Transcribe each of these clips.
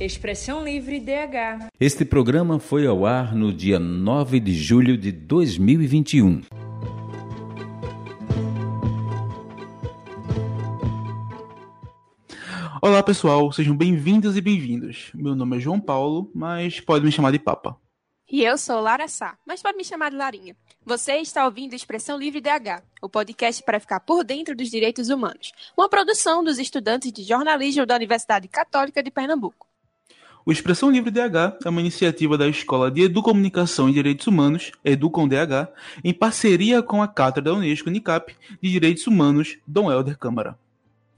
Expressão Livre DH. Este programa foi ao ar no dia 9 de julho de 2021. Olá pessoal, sejam bem-vindas e bem-vindos. Meu nome é João Paulo, mas pode me chamar de Papa. E eu sou Lara Sá, mas pode me chamar de Larinha. Você está ouvindo Expressão Livre DH, o podcast para ficar por dentro dos direitos humanos, uma produção dos estudantes de jornalismo da Universidade Católica de Pernambuco. O Expressão Livre DH é uma iniciativa da Escola de Educomunicação e Direitos Humanos, EducomDH, em parceria com a Cátedra da Unesco Unicap de Direitos Humanos, Dom Helder Câmara.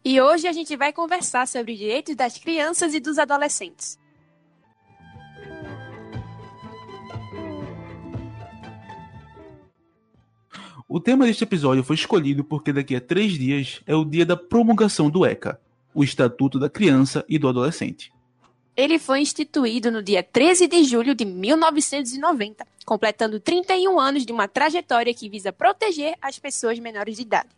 E hoje a gente vai conversar sobre os direitos das crianças e dos adolescentes. O tema deste episódio foi escolhido porque daqui a três dias é o dia da promulgação do ECA, o Estatuto da Criança e do Adolescente. Ele foi instituído no dia 13 de julho de 1990, completando 31 anos de uma trajetória que visa proteger as pessoas menores de idade.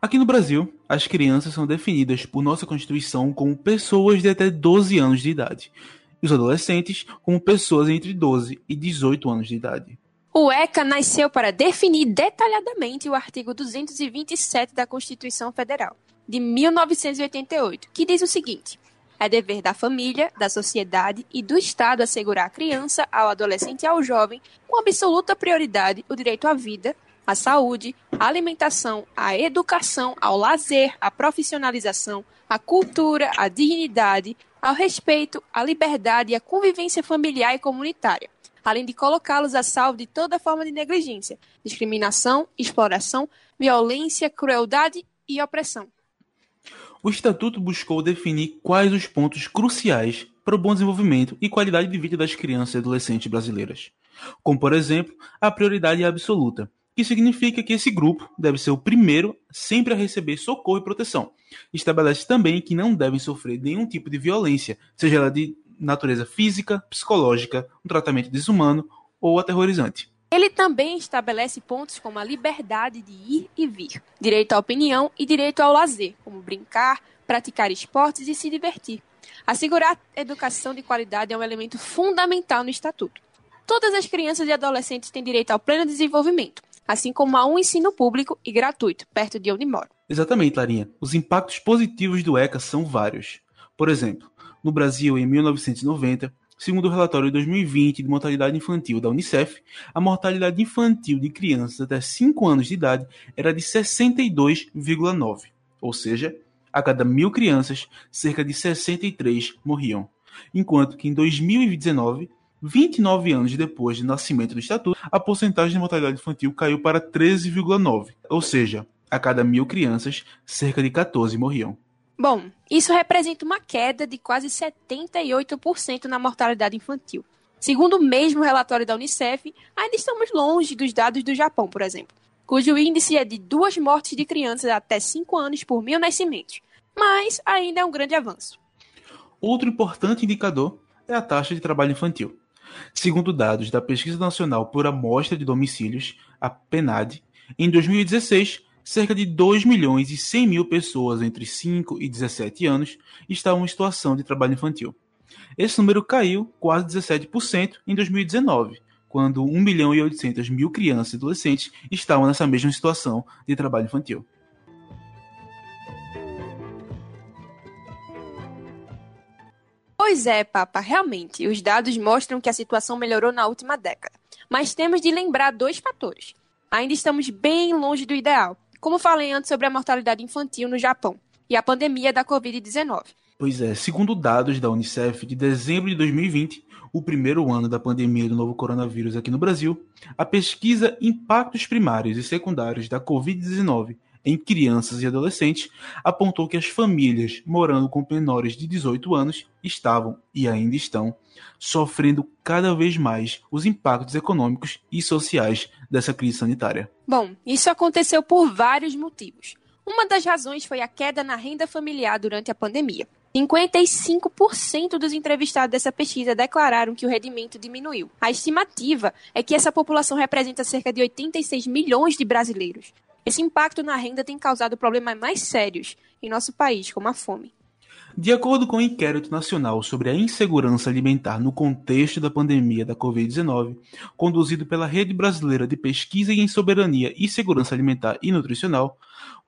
Aqui no Brasil, as crianças são definidas por nossa Constituição como pessoas de até 12 anos de idade, e os adolescentes como pessoas entre 12 e 18 anos de idade. O ECA nasceu para definir detalhadamente o artigo 227 da Constituição Federal, de 1988, que diz o seguinte: é dever da família, da sociedade e do Estado assegurar à criança, ao adolescente e ao jovem, com absoluta prioridade, o direito à vida, à saúde, à alimentação, à educação, ao lazer, à profissionalização, à cultura, à dignidade, ao respeito, à liberdade e à convivência familiar e comunitária, além de colocá-los a salvo de toda forma de negligência, discriminação, exploração, violência, crueldade e opressão. O Estatuto buscou definir quais os pontos cruciais para o bom desenvolvimento e qualidade de vida das crianças e adolescentes brasileiras, como, por exemplo, a prioridade absoluta, que significa que esse grupo deve ser o primeiro sempre a receber socorro e proteção. Estabelece também que não devem sofrer nenhum tipo de violência, seja ela de natureza física, psicológica, um tratamento desumano ou aterrorizante. Ele também estabelece pontos como a liberdade de ir e vir, direito à opinião e direito ao lazer, como brincar, praticar esportes e se divertir. Assegurar educação de qualidade é um elemento fundamental no Estatuto. Todas as crianças e adolescentes têm direito ao pleno desenvolvimento, assim como a um ensino público e gratuito, perto de onde moram. Exatamente, Larinha. Os impactos positivos do ECA são vários. Por exemplo, no Brasil, em 1990, segundo o relatório de 2020 de mortalidade infantil da Unicef, a mortalidade infantil de crianças até 5 anos de idade era de 62,9, ou seja, a cada mil crianças, cerca de 63 morriam. Enquanto que em 2019, 29 anos depois do nascimento do Estatuto, a porcentagem de mortalidade infantil caiu para 13,9, ou seja, a cada mil crianças, cerca de 14 morriam. Bom, isso representa uma queda de quase 78% na mortalidade infantil. Segundo o mesmo relatório da Unicef, ainda estamos longe dos dados do Japão, por exemplo, cujo índice é de duas mortes de crianças até 5 anos por mil nascimentos, mas ainda é um grande avanço. Outro importante indicador é a taxa de trabalho infantil. Segundo dados da Pesquisa Nacional por Amostra de Domicílios, a PNAD, em 2016, cerca de 2 milhões e 100 mil pessoas entre 5 e 17 anos estavam em situação de trabalho infantil. Esse número caiu quase 17% em 2019, quando 1 milhão e 800 mil crianças e adolescentes estavam nessa mesma situação de trabalho infantil. Pois é, Papa, realmente, os dados mostram que a situação melhorou na última década. Mas temos de lembrar dois fatores. Ainda estamos bem longe do ideal, como falei antes sobre a mortalidade infantil no Japão e a pandemia da Covid-19. Pois é, segundo dados da Unicef de dezembro de 2020, o primeiro ano da pandemia do novo coronavírus aqui no Brasil, a pesquisa Impactos Primários e Secundários da Covid-19 em crianças e adolescentes apontou que as famílias morando com menores de 18 anos estavam e ainda estão sofrendo cada vez mais os impactos econômicos e sociais dessa crise sanitária. Bom, isso aconteceu por vários motivos. Uma das razões foi a queda na renda familiar durante a pandemia. 55% dos entrevistados dessa pesquisa declararam que o rendimento diminuiu. A estimativa é que essa população representa cerca de 86 milhões de brasileiros. Esse impacto na renda tem causado problemas mais sérios em nosso país, como a fome. De acordo com o Inquérito Nacional sobre a Insegurança Alimentar no contexto da pandemia da Covid-19, conduzido pela Rede Brasileira de Pesquisa em Soberania e Segurança Alimentar e Nutricional,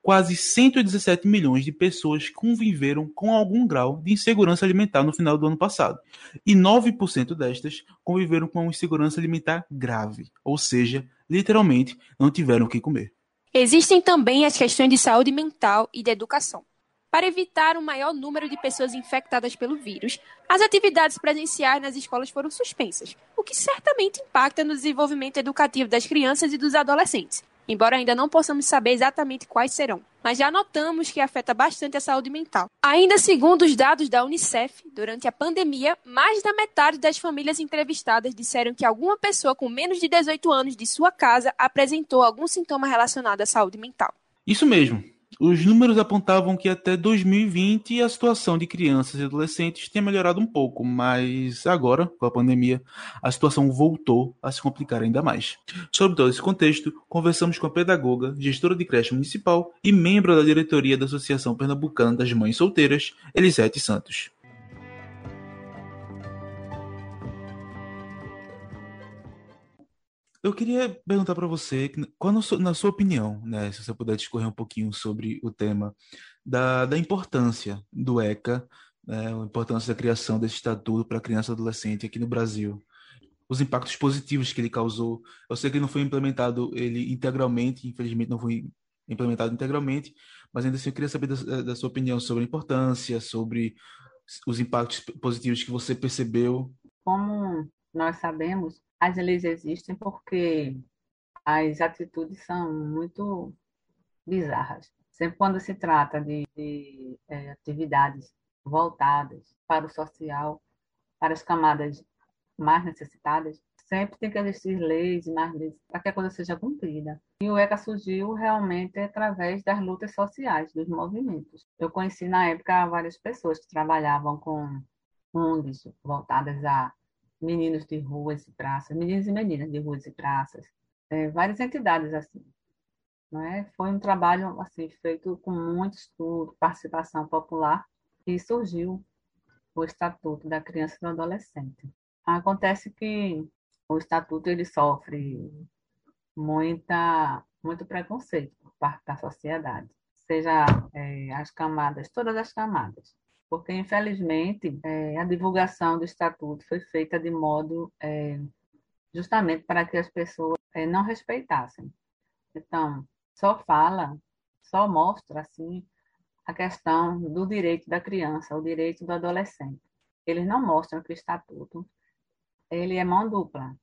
quase 117 milhões de pessoas conviveram com algum grau de insegurança alimentar no final do ano passado, e 9% destas conviveram com uma insegurança alimentar grave, ou seja, literalmente não tiveram o que comer. Existem também as questões de saúde mental e de educação. Para evitar um maior número de pessoas infectadas pelo vírus, as atividades presenciais nas escolas foram suspensas, o que certamente impacta no desenvolvimento educativo das crianças e dos adolescentes, embora ainda não possamos saber exatamente quais serão. Mas já notamos que afeta bastante a saúde mental. Ainda segundo os dados da Unicef, durante a pandemia, mais da metade das famílias entrevistadas disseram que alguma pessoa com menos de 18 anos de sua casa apresentou algum sintoma relacionado à saúde mental. Isso mesmo. Os números apontavam que até 2020 a situação de crianças e adolescentes tinha melhorado um pouco, mas agora, com a pandemia, a situação voltou a se complicar ainda mais. Sobre todo esse contexto, conversamos com a pedagoga, gestora de creche municipal e membro da diretoria da Associação Pernambucana das Mães Solteiras, Elisete Santos. Eu queria perguntar para você, qual na sua opinião, né, se você puder discorrer um pouquinho sobre o tema da, da importância do ECA, né, a importância da criação desse estatuto para criança e adolescente aqui no Brasil, os impactos positivos que ele causou. Eu sei que não foi implementado ele integralmente, infelizmente não foi implementado integralmente, mas ainda assim eu queria saber da, da sua opinião sobre a importância, sobre os impactos positivos que você percebeu. Como nós sabemos, as leis existem porque as atitudes são muito bizarras. Sempre quando se trata de, de é, atividades voltadas para o social, para as camadas mais necessitadas, sempre tem que existir leis e mais leis para que a coisa seja cumprida. E o ECA surgiu realmente através das lutas sociais, dos movimentos. Eu conheci na época várias pessoas que trabalhavam com ONGs voltadas a meninos de ruas e praças, meninos e meninas de ruas e praças, é, várias entidades assim. Não é? Foi um trabalho assim feito com muito estudo, participação popular e surgiu o Estatuto da Criança e do Adolescente. Acontece que o Estatuto ele sofre muita muito preconceito por parte da sociedade, seja é, as camadas, todas as camadas porque infelizmente é, a divulgação do estatuto foi feita de modo é, justamente para que as pessoas é, não respeitassem. Então, só fala, só mostra assim a questão do direito da criança, o direito do adolescente. Eles não mostram que o estatuto ele é mão dupla.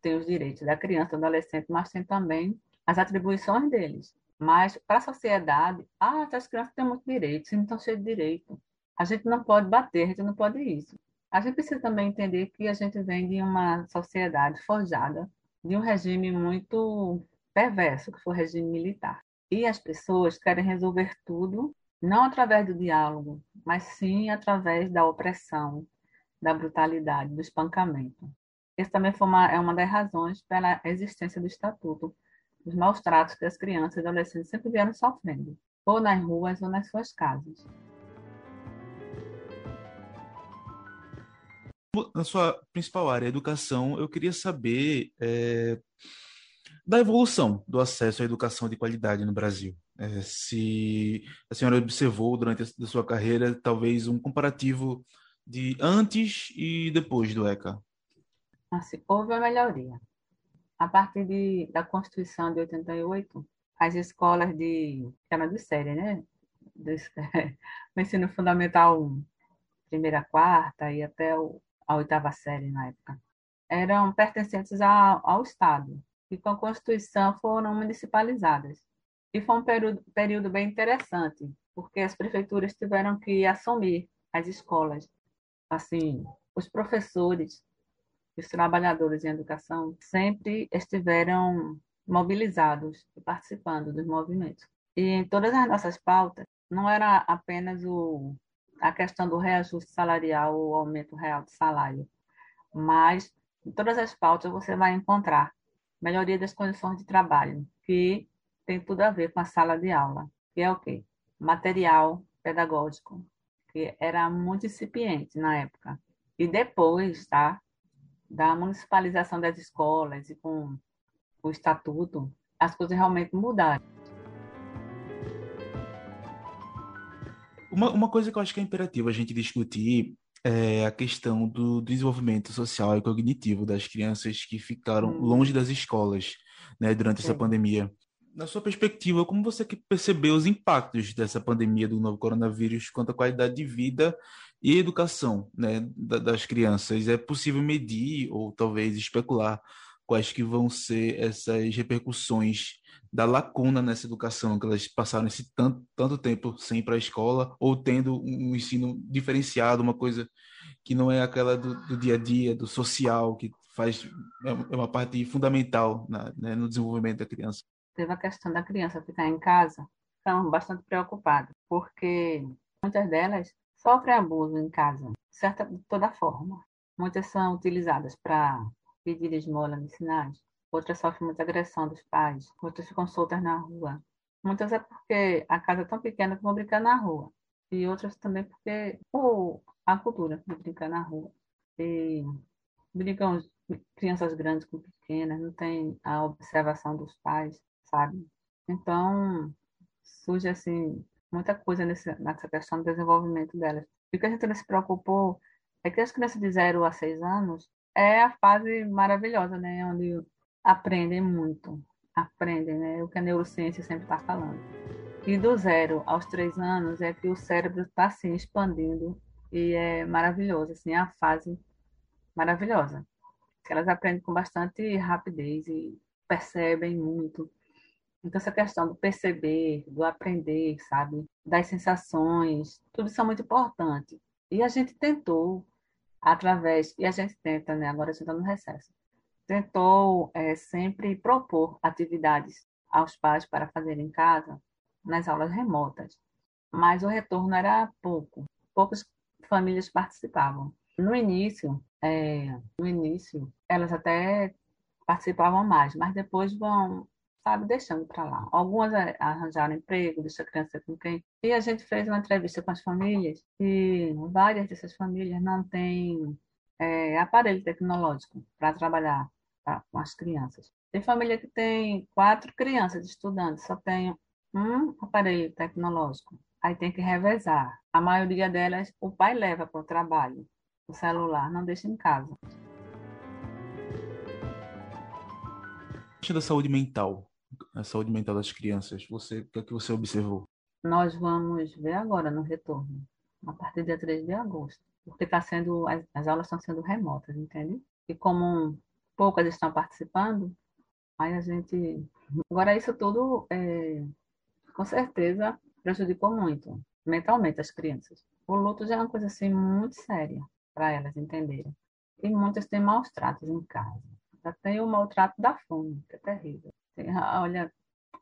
Tem os direitos da criança, do adolescente, mas tem também as atribuições deles. Mas para a sociedade, ah, as crianças têm muitos direitos, então cheio de direito. A gente não pode bater, a gente não pode isso. A gente precisa também entender que a gente vem de uma sociedade forjada de um regime muito perverso, que foi o regime militar. E as pessoas querem resolver tudo, não através do diálogo, mas sim através da opressão, da brutalidade, do espancamento. Essa também foi uma, é uma das razões pela existência do Estatuto, os maus tratos que as crianças e adolescentes sempre vieram sofrendo, ou nas ruas ou nas suas casas. Na sua principal área, educação, eu queria saber é, da evolução do acesso à educação de qualidade no Brasil. É, se a senhora observou durante a sua carreira, talvez um comparativo de antes e depois do ECA. Assim, houve uma melhoria. A partir de, da Constituição de 88, as escolas de, que eram de série, né? Do, ensino fundamental 1, primeira, quarta e até o a oitava série na época, eram pertencentes ao, ao Estado e com a Constituição foram municipalizadas. E foi um período, período bem interessante, porque as prefeituras tiveram que assumir as escolas. Assim, os professores, os trabalhadores em educação sempre estiveram mobilizados e participando dos movimentos. E em todas as nossas pautas, não era apenas o, a questão do reajuste salarial ou aumento real de salário. Mas em todas as pautas você vai encontrar melhoria das condições de trabalho, que tem tudo a ver com a sala de aula, que é o quê? Material pedagógico, que era muito incipiente na época. E depois, tá? Da municipalização das escolas e com o estatuto, as coisas realmente mudaram. Uma, uma coisa que eu acho que é imperativo a gente discutir é a questão do desenvolvimento social e cognitivo das crianças que ficaram hum. longe das escolas né, durante essa pandemia. Na sua perspectiva, como você percebeu os impactos dessa pandemia do novo coronavírus quanto à qualidade de vida e educação né, das crianças? É possível medir ou talvez especular quais que vão ser essas repercussões da lacuna nessa educação, que elas passaram esse tanto, tanto tempo sem ir para a escola ou tendo um ensino diferenciado, uma coisa que não é aquela do, do dia a dia, do social, que faz é, é uma parte fundamental na, né, no desenvolvimento da criança. Teve a questão da criança ficar em casa, estão bastante preocupadas, porque muitas delas sofrem abuso em casa, certa de toda forma. Muitas são utilizadas para pedir esmola na cidade, outras sofrem muita agressão dos pais, outras ficam soltas na rua. Muitas é porque a casa é tão pequena que vão brincar na rua. E outras também porque ou a cultura de brincar na rua. E brincam crianças grandes com pequenas, não tem a observação dos pais, sabe? Então, surge assim muita coisa nesse, nessa questão do desenvolvimento delas. E o que a gente não se preocupou é que as crianças de 0 a 6 anos é a fase maravilhosa, né? Onde aprendem muito, aprendem, né? O que a neurociência sempre está falando. E do zero aos três anos é que o cérebro está se assim, expandindo e é maravilhoso, assim, é a fase maravilhosa. Elas aprendem com bastante rapidez e percebem muito. Então, essa questão do perceber, do aprender, sabe? Das sensações, tudo isso é muito importante. E a gente tentou, através, e a gente tenta, né? Agora está no recesso, tentou é, sempre propor atividades aos pais para fazer em casa nas aulas remotas, mas o retorno era pouco, poucas famílias participavam. No início, é, no início, elas até participavam mais, mas depois vão, sabe, deixando para lá. Algumas arranjaram emprego, deixa a criança com quem. E a gente fez uma entrevista com as famílias e várias dessas famílias não têm é, aparelho tecnológico para trabalhar tá, com as crianças. Tem família que tem quatro crianças estudantes, só tem um aparelho tecnológico. Aí tem que revezar. A maioria delas o pai leva para o trabalho, o celular, não deixa em casa. da saúde mental, a saúde mental das crianças, você, o que é que você observou? Nós vamos ver agora no retorno, a partir do dia 3 de agosto, porque tá sendo, as, as aulas estão sendo remotas, entende? E como poucas estão participando, aí a gente. Agora, isso tudo, é, com certeza, prejudicou muito mentalmente as crianças. O luto já é uma coisa assim muito séria para elas entenderem. E muitas têm maus tratos em casa. Já tem o maltrato da fome, que é terrível. Olha,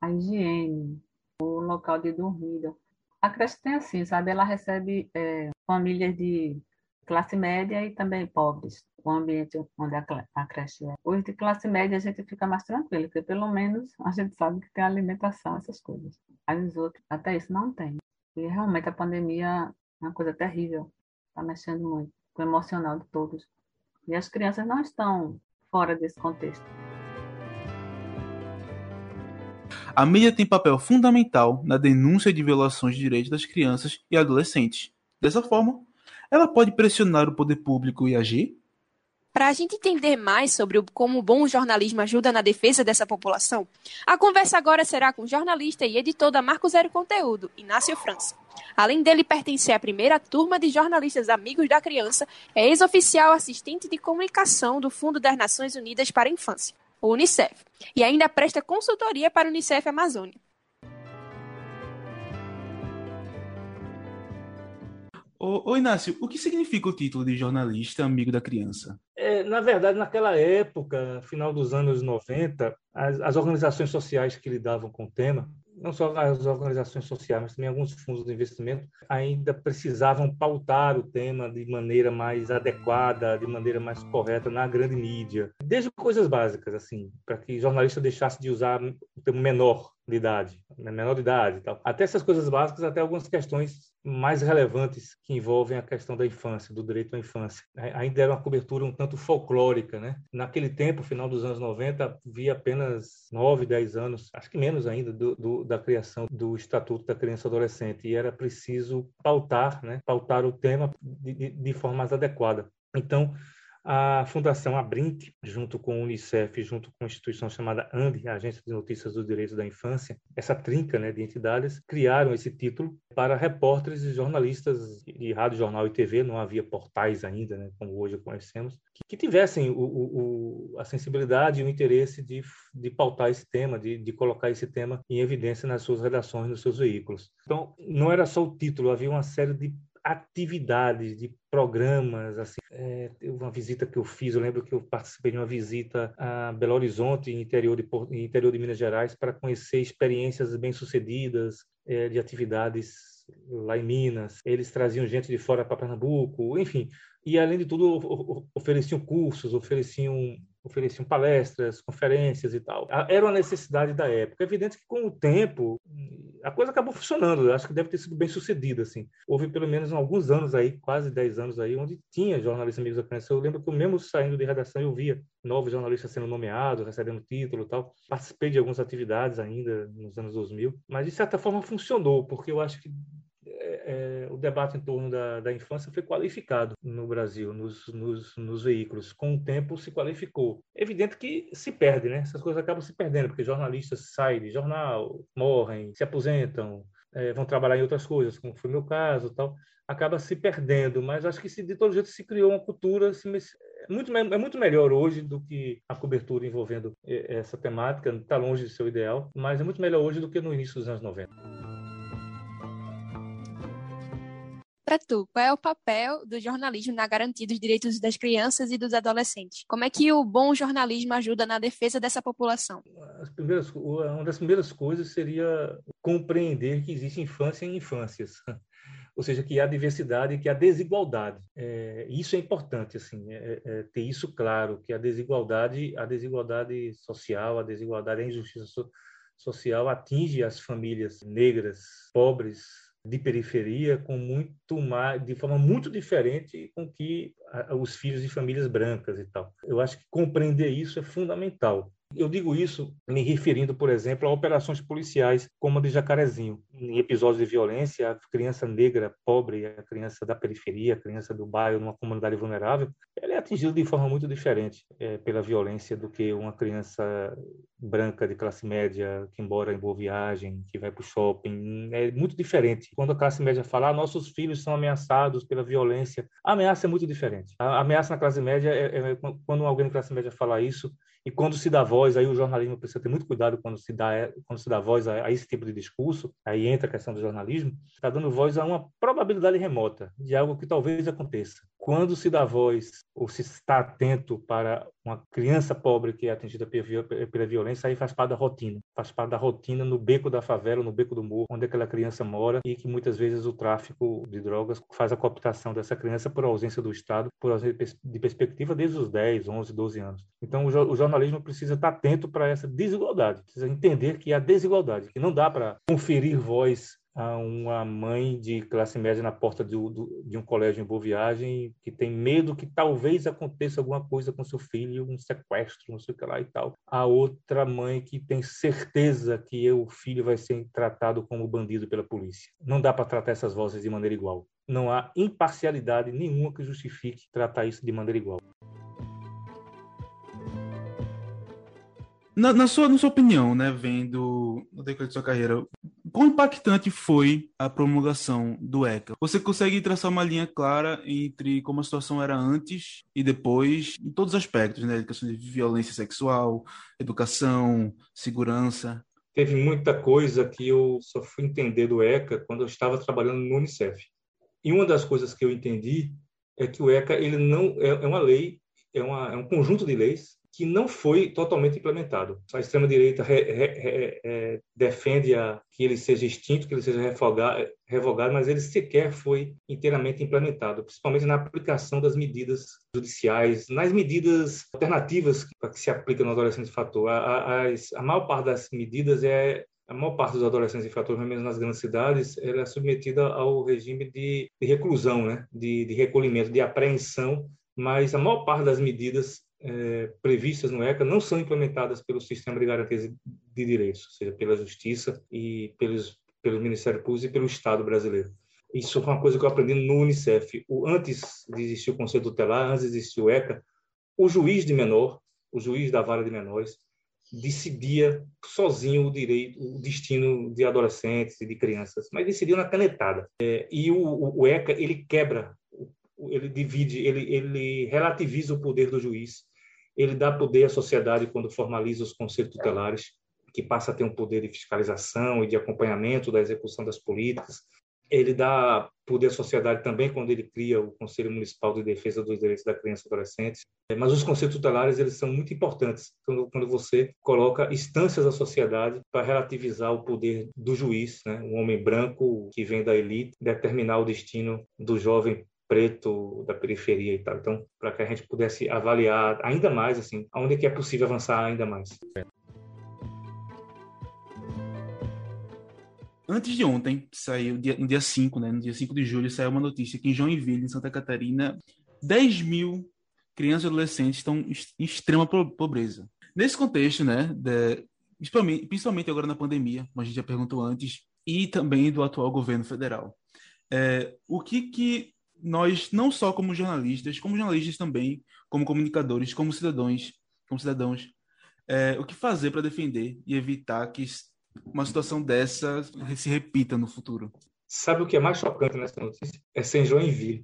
a higiene, o local de dormida. A creche tem assim, sabe? Ela recebe é, famílias de classe média e também pobres, o ambiente onde a, creche é. Os de classe média a gente fica mais tranquilo, porque pelo menos a gente sabe que tem alimentação, essas coisas. Aí os outros, até isso não tem. E realmente a pandemia é uma coisa terrível, está mexendo muito com o emocional de todos. E as crianças não estão fora desse contexto. A mídia tem papel fundamental na denúncia de violações de direitos das crianças e adolescentes. Dessa forma, ela pode pressionar o poder público e agir? Para a gente entender mais sobre como o bom jornalismo ajuda na defesa dessa população, a conversa agora será com o jornalista e editor da Marco Zero Conteúdo, Inácio França. Além dele pertencer à primeira turma de jornalistas amigos da criança, é ex-oficial assistente de comunicação do Fundo das Nações Unidas para a Infância, o Unicef, e ainda presta consultoria para o Unicef Amazônia. Ô, ô, Inácio, o que significa o título de jornalista amigo da criança? É, na verdade, naquela época, final dos anos 90, as, as, organizações sociais que lidavam com o tema, não só as organizações sociais, mas também alguns fundos de investimento, ainda precisavam pautar o tema de maneira mais adequada, de maneira mais correta na grande mídia. Desde coisas básicas, assim, para que jornalista deixasse de usar menor de idade. né, menor de idade tal. Até essas coisas básicas, até algumas questões mais relevantes que envolvem a questão da infância, do direito à infância. Ainda era uma cobertura um tanto folclórica, né? Naquele tempo, final dos anos 90, havia apenas 9, 10 anos, acho que menos ainda, do, do, da criação do Estatuto da Criança e Adolescente, e era preciso pautar, né? Pautar o tema de, de, de forma mais adequada. Então, a Fundação Abrint, junto com o Unicef, junto com a instituição chamada ANDI, a Agência de Notícias dos Direitos da Infância, essa trinca né, de entidades, criaram esse título para repórteres e jornalistas de rádio, jornal e TV, não havia portais ainda, né, como hoje conhecemos, que, que tivessem o, o, a sensibilidade e o interesse de, de pautar esse tema, de, de colocar esse tema em evidência nas suas redações, nos seus veículos. Então, não era só o título, havia uma série de atividades, de programas, assim, é, uma visita que eu fiz, eu lembro que eu participei de uma visita a Belo Horizonte, interior de, interior de Minas Gerais, para conhecer experiências bem-sucedidas é, de atividades lá em Minas. Eles traziam gente de fora para Pernambuco, enfim. E, além de tudo, ofereciam cursos, ofereciam ofereciam palestras, conferências e tal. Era uma necessidade da época. É evidente que com o tempo a coisa acabou funcionando. Acho que deve ter sido bem sucedida assim. Houve pelo menos alguns anos aí, quase 10 anos aí, onde tinha jornalistas amigos da criança. Eu lembro que mesmo saindo de redação eu via novos jornalistas sendo nomeados, recebendo título e tal. Participei de algumas atividades ainda nos anos 2000, mas de certa forma funcionou, porque eu acho que é, o debate em torno da, da, infância foi qualificado no Brasil, nos, nos, nos, veículos. Com o tempo se qualificou. É evidente que se perde, né? Essas coisas acabam se perdendo, porque jornalistas saem de jornal, morrem, se aposentam, é, vão trabalhar em outras coisas, como foi meu caso tal. Acaba se perdendo, mas acho que se, de todo jeito se criou uma cultura é muito, é muito melhor hoje do que a cobertura envolvendo é, essa temática, está longe de ser o ideal, mas é muito melhor hoje do que no início dos anos 90. Para tu, qual é o papel do jornalismo na garantia dos direitos das crianças e dos adolescentes? Como é que o bom jornalismo ajuda na defesa dessa população? Uma das primeiras coisas seria compreender que existe infância em infâncias ou seja, que há diversidade e que há desigualdade. É, isso é importante, assim, é, é, ter isso claro, que a desigualdade, a desigualdade social, a desigualdade, a injustiça so, social atinge as famílias negras, pobres, de periferia com muito mais, de forma muito diferente com que os filhos de famílias brancas e tal. Eu acho que compreender isso é fundamental. Eu digo isso me referindo, por exemplo, a operações policiais como a de Jacarezinho. Em episódios de violência, a criança negra pobre, a criança da periferia, a criança do bairro, numa comunidade vulnerável, ela é atingida de forma muito diferente é, pela violência do que uma criança branca de classe média que mora em boa viagem, que vai para o shopping. É muito diferente. Quando a classe média fala, ah, nossos filhos são ameaçados pela violência, a ameaça é muito diferente. A ameaça na classe média é, é quando alguém de classe média fala isso, e quando se dá voz, aí o jornalismo precisa ter muito cuidado quando se dá, quando se dá voz a, a esse tipo de discurso, aí entra a questão do jornalismo, está dando voz a uma probabilidade remota de algo que talvez aconteça. Quando se dá voz ou se está atento para uma criança pobre que é atingida pela violência, aí faz parte da rotina. Faz parte da rotina no beco da favela, no beco do morro, onde aquela criança mora e que muitas vezes o tráfico de drogas faz a cooptação dessa criança por ausência do Estado, por ausência de perspectiva desde os 10, 11, 12 anos. Então o jornalismo precisa estar atento para essa desigualdade, precisa entender que há desigualdade, que não dá para conferir voz a uma mãe de classe média na porta de, de, um colégio em Boa Viagem que tem medo que talvez aconteça alguma coisa com seu filho, um sequestro, não sei o que lá e tal. A outra mãe que tem certeza que o filho vai ser tratado como bandido pela polícia. Não dá para tratar essas vozes de maneira igual. Não há imparcialidade nenhuma que justifique tratar isso de maneira igual. Na, na, sua, na sua opinião, né, vendo no decorrer de sua carreira, quão impactante foi a promulgação do ECA? Você consegue traçar uma linha clara entre como a situação era antes e depois, em todos os aspectos, né? Educação de violência sexual, educação, segurança. Teve muita coisa que eu só fui entender do ECA quando eu estava trabalhando no Unicef. E uma das coisas que eu entendi é que o ECA ele não é, é uma lei, é, uma, é um conjunto de leis que não foi totalmente implementado. A extrema-direita é, defende a, que ele seja extinto, que ele seja revogado, mas ele sequer foi inteiramente implementado, principalmente na aplicação das medidas judiciais, nas medidas alternativas que se aplicam no adolescente fator. A, a, a maior parte das medidas é a maior parte dos adolescentes infratores, mesmo nas grandes cidades, ela é submetida ao regime de, de reclusão, né? de, de recolhimento, de apreensão, mas a maior parte das medidas é, previstas no ECA não são implementadas pelo sistema de garantias de direitos, ou seja, pela Justiça e pelos, pelo Ministério Público e pelo Estado brasileiro. Isso foi uma coisa que eu aprendi no Unicef. O, antes de existir o Conselho Tutelar, antes de existir o ECA, o juiz de menor, o juiz da vara de menores, decidia sozinho o direito, o destino de adolescentes e de crianças, mas decidia na canetada. É, e o, o, ECA ele quebra, ele divide, ele, ele relativiza o poder do juiz, ele dá poder à sociedade quando formaliza os conselhos tutelares, que passa a ter um poder de fiscalização e de acompanhamento da execução das políticas, ele dá poder à sociedade também quando ele cria o Conselho Municipal de Defesa dos Direitos da Criança e Adolescente. Mas os conselhos tutelares eles são muito importantes quando, quando você coloca instâncias da sociedade para relativizar o poder do juiz, né? um homem branco que vem da elite, determinar o destino do jovem preto da periferia e tal. Então, para que a gente pudesse avaliar ainda mais assim, aonde é que é possível avançar ainda mais. Antes de ontem, saiu no dia 5, né? No dia 5 de julho, saiu uma notícia que em Joinville, em Santa Catarina, 10 mil crianças e adolescentes estão em extrema pobreza. Nesse contexto, né? De, principalmente, agora na pandemia, como a gente já perguntou antes, e também do atual governo federal. É, o que que nós, não só como jornalistas, como jornalistas também, como comunicadores, como cidadãos, como cidadãos, é, o que fazer para defender e evitar que uma situação dessa se repita no futuro. Sabe o que é mais chocante nessa notícia? É ser Joinville.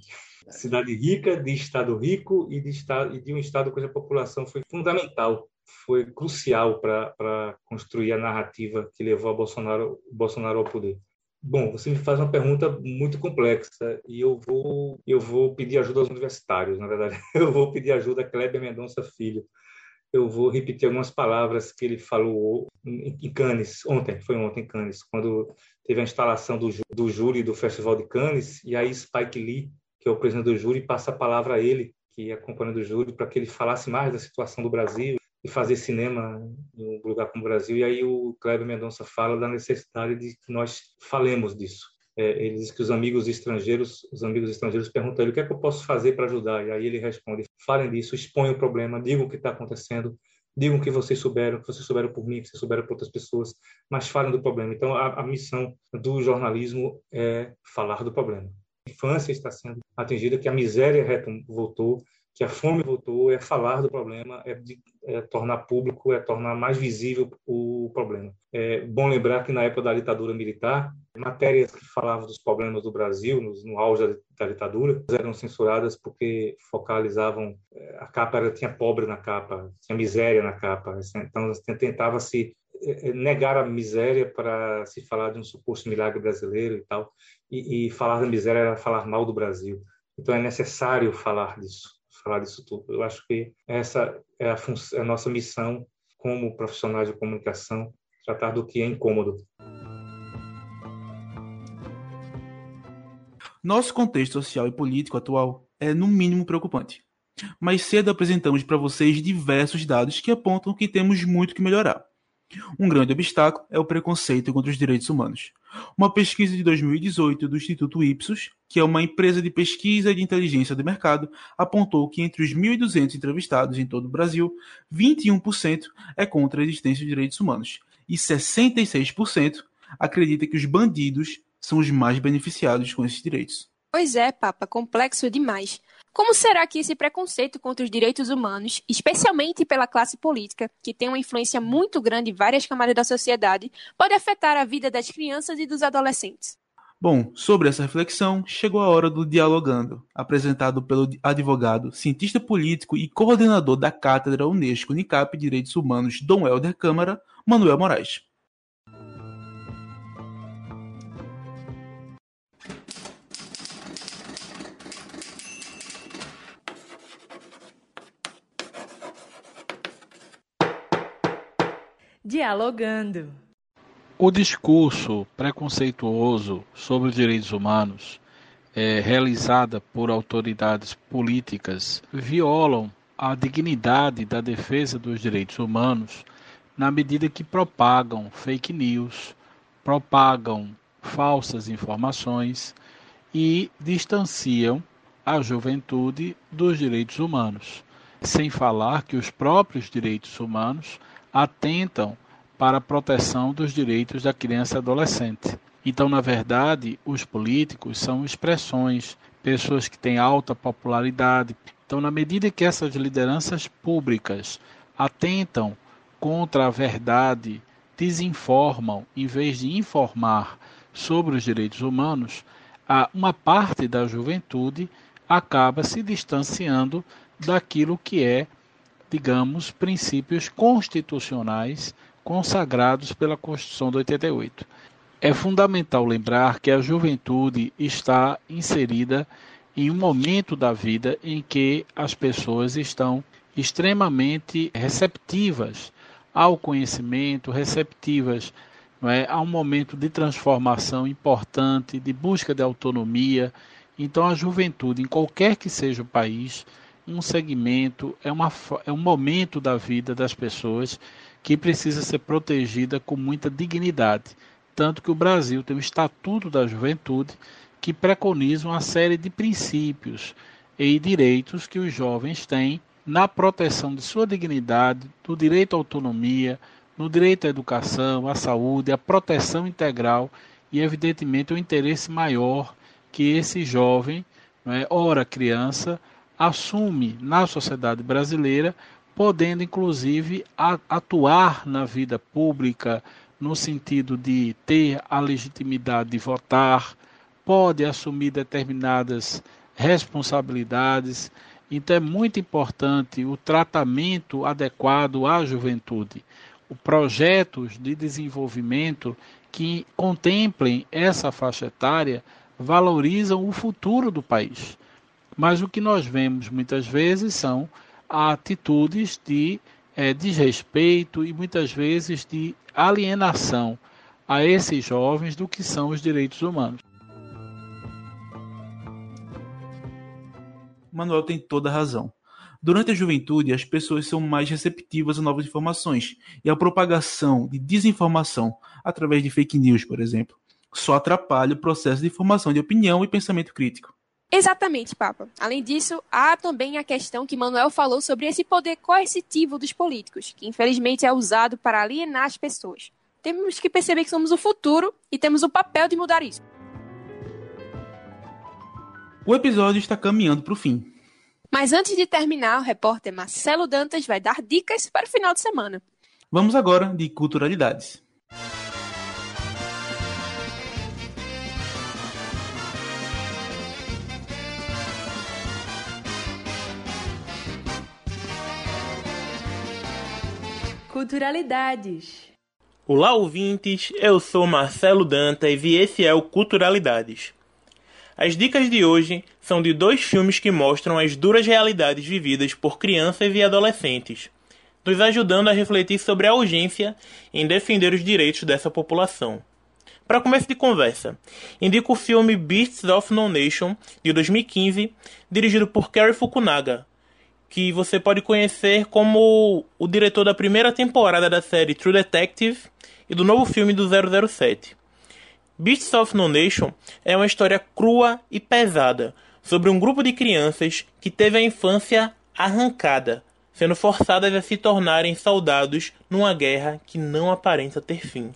Cidade rica, de estado rico e de, estado, e de um estado cuja população foi fundamental, foi crucial para construir a narrativa que levou a Bolsonaro, Bolsonaro ao poder. Bom, você me faz uma pergunta muito complexa e eu vou eu vou pedir ajuda aos universitários, na verdade. Eu vou pedir ajuda a Kleber Mendonça Filho, eu vou repetir algumas palavras que ele falou em Cannes, ontem, foi ontem em Cannes, quando teve a instalação do, do júri do Festival de Cannes, e aí Spike Lee, que é o presidente do júri, passa a palavra a ele, que é acompanhando o júri, para que ele falasse mais da situação do Brasil e fazer cinema em um lugar como o Brasil. E aí o Kleber Mendonça fala da necessidade de que nós falemos disso é, ele diz que os amigos estrangeiros, os amigos estrangeiros perguntam ele o que é que eu posso fazer para ajudar, e aí ele responde: falem disso, exponham o problema, digam o que está acontecendo, digam que vocês souberam, que vocês souberam por mim, que vocês souberam por outras pessoas, mas falem do problema. Então a, a missão do jornalismo é falar do problema. A infância está sendo atingida, que a miséria voltou, que a fome voltou, é falar do problema, é, de, é, tornar público, é tornar mais visível o problema. É bom lembrar que na época da ditadura militar, matérias que falavam dos problemas do Brasil, no, no auge da, ditadura, eram censuradas porque focalizavam, é, a capa era, tinha pobre na capa, tinha miséria na capa, então tentava se é, é, negar a miséria para se falar de um suposto milagre brasileiro e tal, e, e falar da miséria era falar mal do Brasil. Então é necessário falar disso falar disso tudo. Eu acho que essa é a, é a nossa missão como profissionais de comunicação, tratar do que é incômodo. Nosso contexto social e político atual é, no mínimo, preocupante. Mais cedo apresentamos para vocês diversos dados que apontam que temos muito que melhorar. Um grande obstáculo é o preconceito contra os direitos humanos. Uma pesquisa de 2018 do Instituto Ipsos, que é uma empresa de pesquisa de inteligência do mercado, apontou que entre os 1.200 entrevistados em todo o Brasil, 21% é contra a existência de direitos humanos e 66% acredita que os bandidos são os mais beneficiados com esses direitos. Pois é, Papa, complexo demais. Como será que esse preconceito contra os direitos humanos, especialmente pela classe política, que tem uma influência muito grande em várias camadas da sociedade, pode afetar a vida das crianças e dos adolescentes? Bom, sobre essa reflexão, chegou a hora do Dialogando, apresentado pelo advogado, cientista político e coordenador da Cátedra Unesco Unicap Direitos Humanos Dom Helder Câmara, Manuel Moraes. Dialogando. O discurso preconceituoso sobre os direitos humanos é, realizada por autoridades políticas violam a dignidade da defesa dos direitos humanos na medida que propagam fake news, propagam falsas informações e distanciam a juventude dos direitos humanos, sem falar que os próprios direitos humanos atentam para a proteção dos direitos da criança e adolescente. Então, na verdade, os políticos são expressões, pessoas que têm alta popularidade. Então, na medida que essas lideranças públicas atentam contra a verdade, desinformam em vez de informar sobre os direitos humanos, uma parte da juventude acaba se distanciando daquilo que é, digamos, princípios constitucionais consagrados pela Constituição de 88. É fundamental lembrar que a juventude está inserida em um momento da vida em que as pessoas estão extremamente receptivas ao conhecimento, receptivas é, a um momento de transformação importante, de busca de autonomia, então, a juventude, em qualquer que seja o país, um segmento, é, uma, é um momento da vida das pessoas que precisa ser protegida com muita dignidade. Tanto que o Brasil tem o Estatuto da Juventude, que preconiza uma série de princípios e direitos que os jovens têm na proteção de sua dignidade, do direito à autonomia, no direito à educação, à saúde, à proteção integral e, evidentemente, o interesse maior que esse jovem, é, ora criança, assume na sociedade brasileira, podendo inclusive atuar na vida pública no sentido de ter a legitimidade de votar, pode assumir determinadas responsabilidades. Então é muito importante o tratamento adequado à juventude, os projetos de desenvolvimento que contemplem essa faixa etária valorizam o futuro do país. Mas o que nós vemos muitas vezes são atitudes de é, desrespeito e muitas vezes de alienação a esses jovens do que são os direitos humanos. Manuel tem toda a razão. Durante a juventude, as pessoas são mais receptivas a novas informações e a propagação de desinformação através de fake news, por exemplo, só atrapalha o processo de formação de opinião e pensamento crítico. Exatamente, Papa. Além disso, há também a questão que Manuel falou sobre esse poder coercitivo dos políticos, que infelizmente é usado para alienar as pessoas. Temos que perceber que somos o futuro e temos o papel de mudar isso. O episódio está caminhando para o fim. Mas antes de terminar, o repórter Marcelo Dantas vai dar dicas para o final de semana. Vamos agora de culturalidades. Culturalidades. Olá, ouvintes. Eu sou Marcelo Dantas e esse é o Culturalidades. As dicas de hoje são de dois filmes que mostram as duras realidades vividas por crianças e adolescentes, nos ajudando a refletir sobre a urgência em defender os direitos dessa população. Para começo de conversa, indico o filme Beasts of No Nation, de 2015, dirigido por Cary Fukunaga, que você pode conhecer como o diretor da primeira temporada da série True Detective e do novo filme do 007. Beasts of No Nation é uma história crua e pesada sobre um grupo de crianças que teve a infância arrancada, sendo forçadas a se tornarem soldados numa guerra que não aparenta ter fim.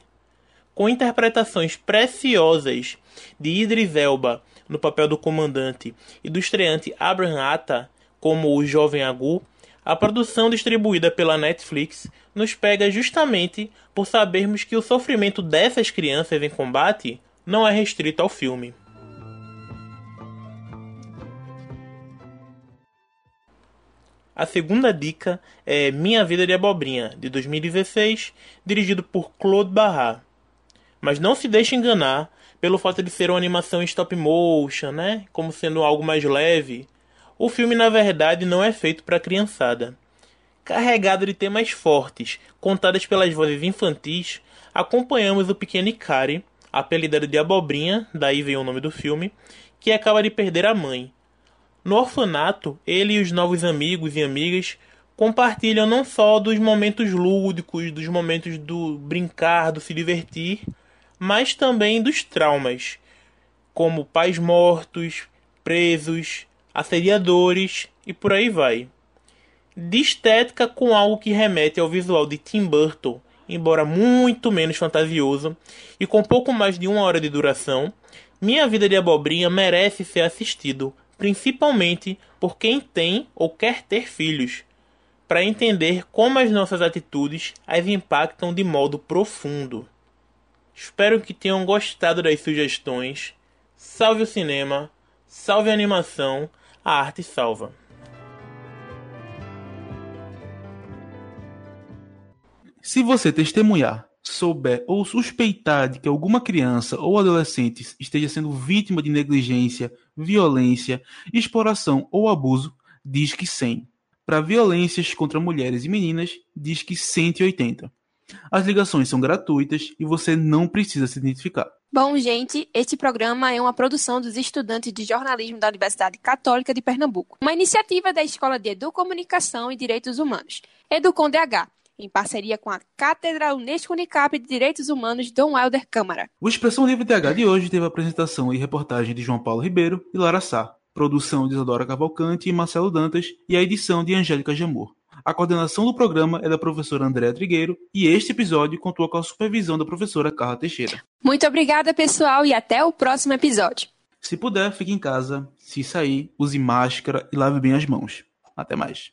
Com interpretações preciosas de Idris Elba no papel do comandante e do estreante Abraham Atta, como o Jovem Agu, a produção distribuída pela Netflix nos pega justamente por sabermos que o sofrimento dessas crianças em combate não é restrito ao filme. A segunda dica é Minha Vida de Abobrinha, de 2016, dirigido por Claude Barra. Mas não se deixe enganar pelo fato de ser uma animação em stop motion, né? Como sendo algo mais leve. O filme, na verdade, não é feito para criançada. Carregado de temas fortes, contadas pelas vozes infantis, acompanhamos o pequeno Ikari, apelidado de Abobrinha, daí vem o nome do filme, que acaba de perder a mãe. No orfanato, ele e os novos amigos e amigas compartilham não só dos momentos lúdicos, dos momentos do brincar, do se divertir, mas também dos traumas, como pais mortos, presos, assediadores e por aí vai. De estética com algo que remete ao visual de Tim Burton, embora muito menos fantasioso e com pouco mais de uma hora de duração, Minha Vida de Abobrinha merece ser assistido, principalmente por quem tem ou quer ter filhos, para entender como as nossas atitudes as impactam de modo profundo. Espero que tenham gostado das sugestões. Salve o cinema, salve a animação, a arte salva. Se você testemunhar, souber ou suspeitar de que alguma criança ou adolescente esteja sendo vítima de negligência, violência, exploração ou abuso, diz que 100. Para violências contra mulheres e meninas, diz que 180. As ligações são gratuitas e você não precisa se identificar. Bom, gente, este programa é uma produção dos estudantes de jornalismo da Universidade Católica de Pernambuco, uma iniciativa da Escola de Educomunicação e Direitos Humanos, Educom DH, em parceria com a Cátedra Unesco Unicap de Direitos Humanos Dom Helder Câmara. O Expressão Livre TH de hoje teve a apresentação e reportagem de João Paulo Ribeiro e Lara Sá, produção de Isadora Cavalcante e Marcelo Dantas e a edição de Angélica Jamur. A coordenação do programa é da professora Andréa Trigueiro e este episódio contou com a supervisão da professora Carla Teixeira. Muito obrigada, pessoal, e até o próximo episódio. Se puder, fique em casa. Se sair, use máscara e lave bem as mãos. Até mais.